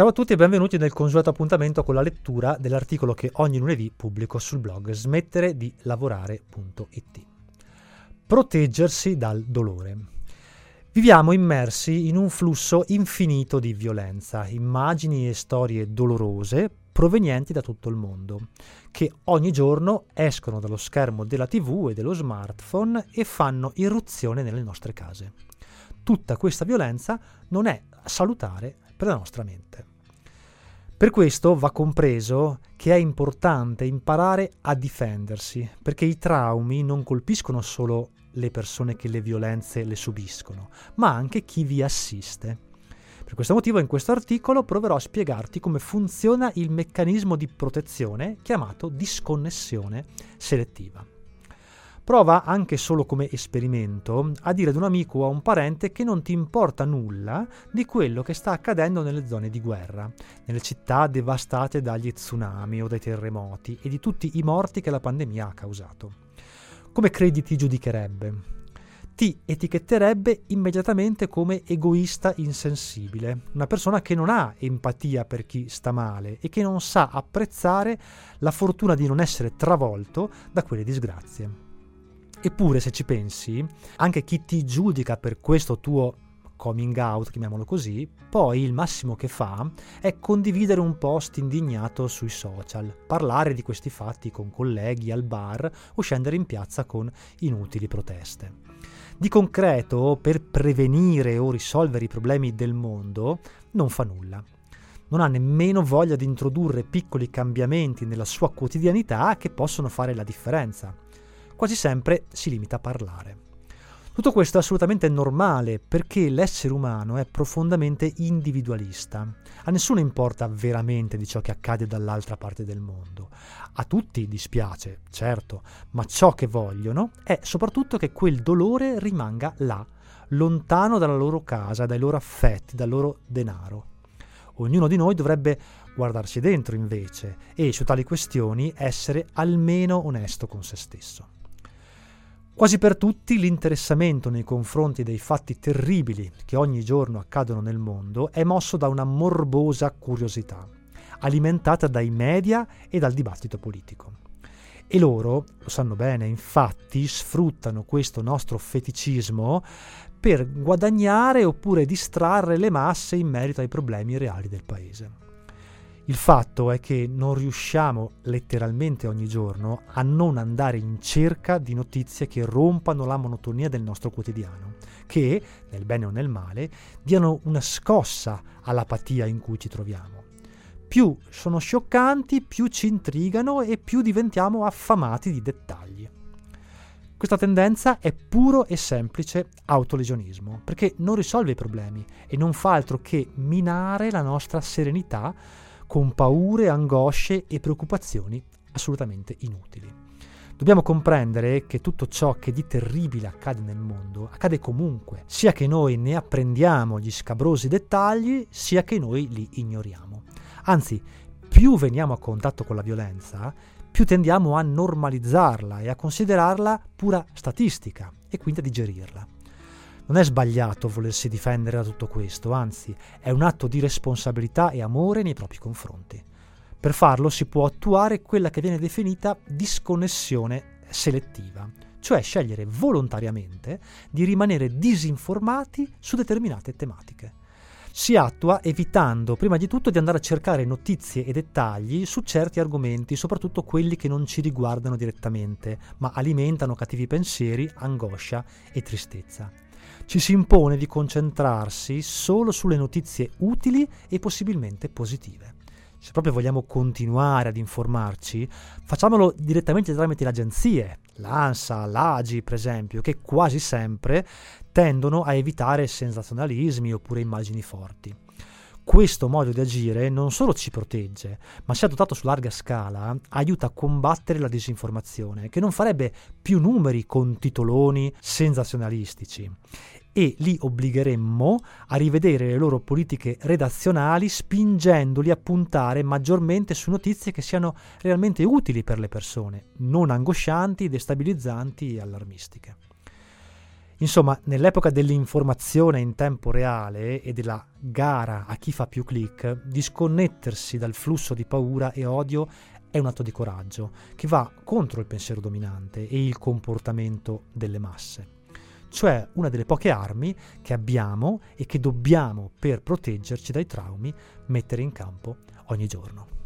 Ciao a tutti e benvenuti nel consueto appuntamento con la lettura dell'articolo che ogni lunedì pubblico sul blog smettere di lavorare.it. Proteggersi dal dolore. Viviamo immersi in un flusso infinito di violenza, immagini e storie dolorose provenienti da tutto il mondo, che ogni giorno escono dallo schermo della TV e dello smartphone e fanno irruzione nelle nostre case. Tutta questa violenza non è salutare per la nostra mente. Per questo va compreso che è importante imparare a difendersi, perché i traumi non colpiscono solo le persone che le violenze le subiscono, ma anche chi vi assiste. Per questo motivo in questo articolo proverò a spiegarti come funziona il meccanismo di protezione chiamato disconnessione selettiva. Prova anche solo come esperimento a dire ad un amico o a un parente che non ti importa nulla di quello che sta accadendo nelle zone di guerra, nelle città devastate dagli tsunami o dai terremoti e di tutti i morti che la pandemia ha causato. Come credi ti giudicherebbe? ti etichetterebbe immediatamente come egoista insensibile, una persona che non ha empatia per chi sta male e che non sa apprezzare la fortuna di non essere travolto da quelle disgrazie. Eppure, se ci pensi, anche chi ti giudica per questo tuo coming out, chiamiamolo così, poi il massimo che fa è condividere un post indignato sui social, parlare di questi fatti con colleghi al bar o scendere in piazza con inutili proteste. Di concreto, per prevenire o risolvere i problemi del mondo, non fa nulla. Non ha nemmeno voglia di introdurre piccoli cambiamenti nella sua quotidianità che possono fare la differenza quasi sempre si limita a parlare. Tutto questo è assolutamente normale perché l'essere umano è profondamente individualista. A nessuno importa veramente di ciò che accade dall'altra parte del mondo. A tutti dispiace, certo, ma ciò che vogliono è soprattutto che quel dolore rimanga là, lontano dalla loro casa, dai loro affetti, dal loro denaro. Ognuno di noi dovrebbe guardarsi dentro invece e su tali questioni essere almeno onesto con se stesso. Quasi per tutti l'interessamento nei confronti dei fatti terribili che ogni giorno accadono nel mondo è mosso da una morbosa curiosità, alimentata dai media e dal dibattito politico. E loro, lo sanno bene, infatti sfruttano questo nostro feticismo per guadagnare oppure distrarre le masse in merito ai problemi reali del paese. Il fatto è che non riusciamo letteralmente ogni giorno a non andare in cerca di notizie che rompano la monotonia del nostro quotidiano, che, nel bene o nel male, diano una scossa all'apatia in cui ci troviamo. Più sono scioccanti, più ci intrigano e più diventiamo affamati di dettagli. Questa tendenza è puro e semplice autolesionismo, perché non risolve i problemi e non fa altro che minare la nostra serenità con paure, angosce e preoccupazioni assolutamente inutili. Dobbiamo comprendere che tutto ciò che di terribile accade nel mondo accade comunque, sia che noi ne apprendiamo gli scabrosi dettagli, sia che noi li ignoriamo. Anzi, più veniamo a contatto con la violenza, più tendiamo a normalizzarla e a considerarla pura statistica e quindi a digerirla. Non è sbagliato volersi difendere da tutto questo, anzi è un atto di responsabilità e amore nei propri confronti. Per farlo si può attuare quella che viene definita disconnessione selettiva, cioè scegliere volontariamente di rimanere disinformati su determinate tematiche. Si attua evitando prima di tutto di andare a cercare notizie e dettagli su certi argomenti, soprattutto quelli che non ci riguardano direttamente, ma alimentano cattivi pensieri, angoscia e tristezza ci si impone di concentrarsi solo sulle notizie utili e possibilmente positive. Se proprio vogliamo continuare ad informarci, facciamolo direttamente tramite le agenzie, l'ANSA, l'AGI per esempio, che quasi sempre tendono a evitare sensazionalismi oppure immagini forti questo modo di agire non solo ci protegge, ma se adottato su larga scala aiuta a combattere la disinformazione, che non farebbe più numeri con titoloni sensazionalistici e li obbligheremmo a rivedere le loro politiche redazionali spingendoli a puntare maggiormente su notizie che siano realmente utili per le persone, non angoscianti, destabilizzanti e allarmistiche. Insomma, nell'epoca dell'informazione in tempo reale e della gara a chi fa più click, disconnettersi dal flusso di paura e odio è un atto di coraggio che va contro il pensiero dominante e il comportamento delle masse. Cioè una delle poche armi che abbiamo e che dobbiamo, per proteggerci dai traumi, mettere in campo ogni giorno.